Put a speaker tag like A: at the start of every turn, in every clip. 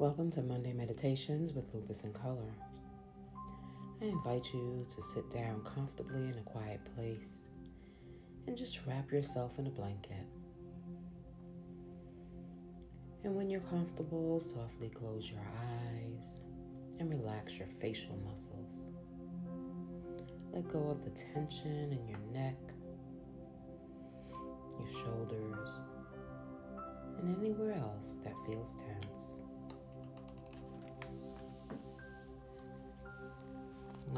A: Welcome to Monday Meditations with Lupus in Color. I invite you to sit down comfortably in a quiet place and just wrap yourself in a blanket. And when you're comfortable, softly close your eyes and relax your facial muscles. Let go of the tension in your neck, your shoulders, and anywhere else that feels tense.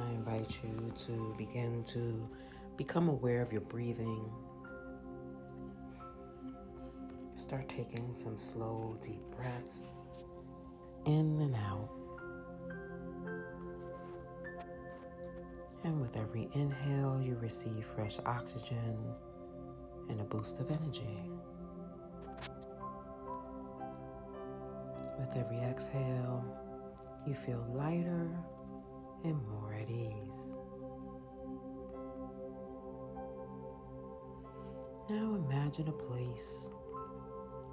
A: I invite you to begin to become aware of your breathing. Start taking some slow, deep breaths in and out. And with every inhale, you receive fresh oxygen and a boost of energy. With every exhale, you feel lighter and more at ease. Now imagine a place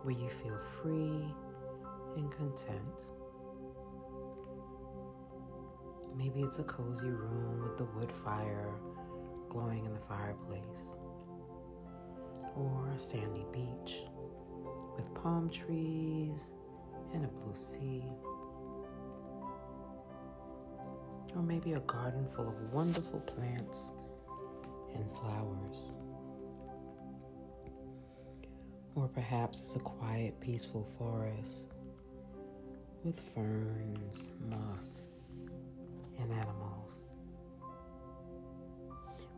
A: where you feel free and content. Maybe it's a cozy room with the wood fire glowing in the fireplace, or a sandy beach with palm trees and a blue sea, or maybe a garden full of wonderful plants and flowers. Or perhaps it's a quiet, peaceful forest with ferns, moss, and animals.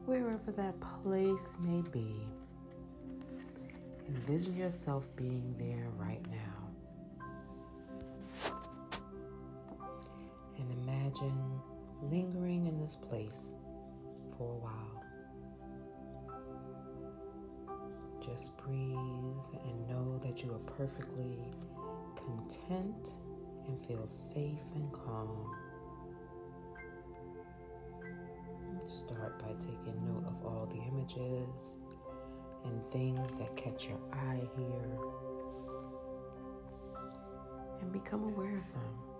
A: Wherever that place may be, envision yourself being there right now. And imagine lingering in this place for a while. Just breathe and know that you are perfectly content and feel safe and calm. Start by taking note of all the images and things that catch your eye here and become aware of them.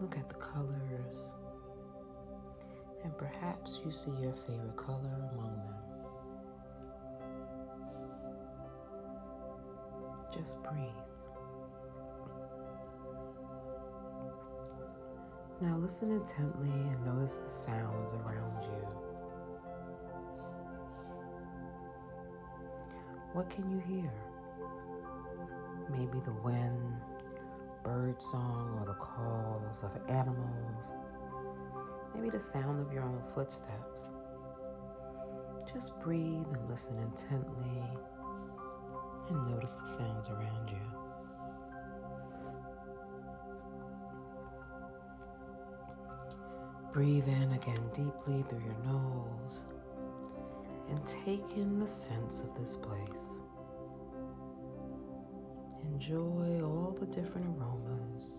A: Look at the colors and perhaps you see your favorite color among them. Just breathe. Now listen intently and notice the sounds around you. What can you hear? Maybe the wind, bird song, or the calls of animals. Maybe the sound of your own footsteps. Just breathe and listen intently and notice the sounds around you. Breathe in again deeply through your nose and take in the sense of this place. Enjoy all the different aromas.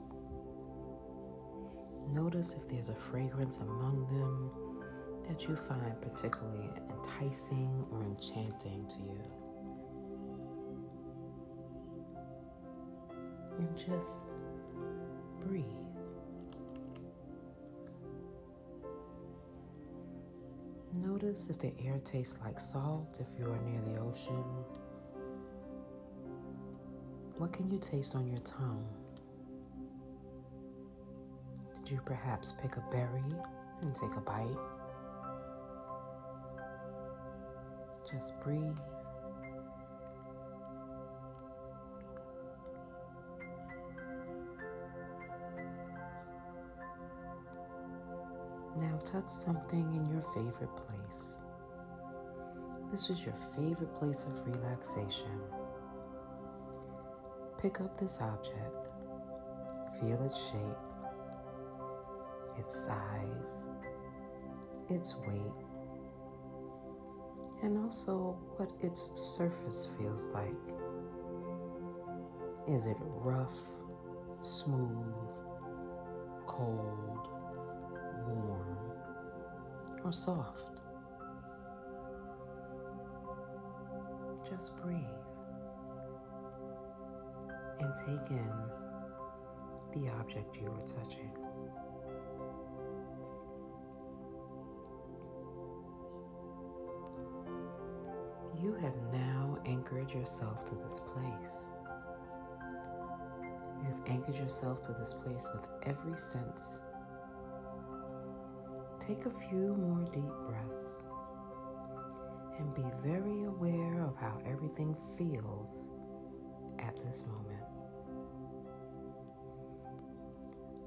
A: Notice if there's a fragrance among them that you find particularly enticing or enchanting to you. And just breathe. Notice if the air tastes like salt if you are near the ocean. What can you taste on your tongue? Did you perhaps pick a berry and take a bite? Just breathe. Now touch something in your favorite place. This is your favorite place of relaxation. Pick up this object, feel its shape, its size, its weight, and also what its surface feels like. Is it rough, smooth, cold, warm, or soft? Just breathe and take in the object you are touching. You have now anchored yourself to this place. You've anchored yourself to this place with every sense. Take a few more deep breaths and be very aware of how everything feels at this moment.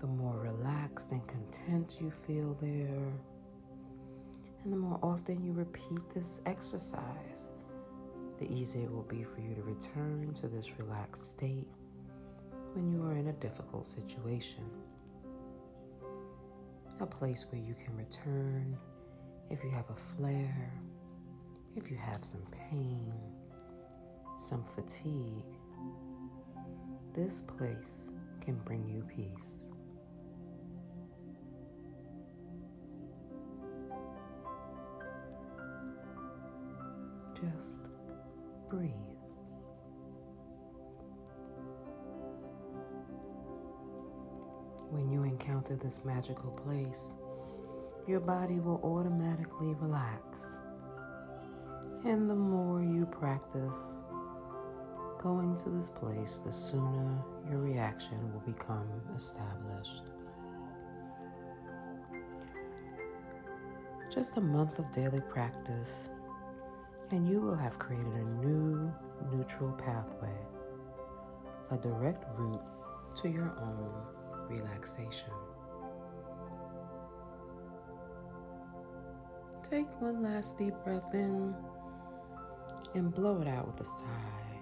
A: The more relaxed and content you feel there, and the more often you repeat this exercise, the easier it will be for you to return to this relaxed state when you are in a difficult situation. A place where you can return if you have a flare, if you have some pain, some fatigue. This place can bring you peace. Just breathe. When you encounter this magical place, your body will automatically relax. And the more you practice going to this place, the sooner your reaction will become established. Just a month of daily practice and you will have created a new neutral pathway, a direct route to your own relaxation. Take one last deep breath in and blow it out with a sigh.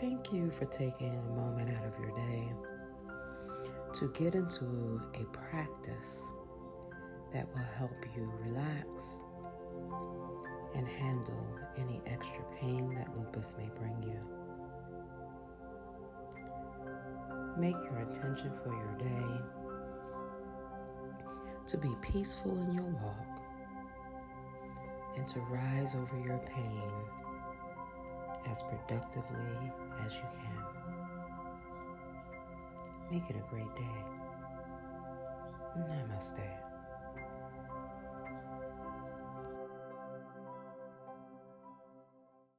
A: Thank you for taking a moment out of your day to get into a practice that will help you relax and handle any extra pain that lupus may bring you. Make your intention for your day to be peaceful in your walk and to rise over your pain as productively as you can. Make it a great day. Namaste.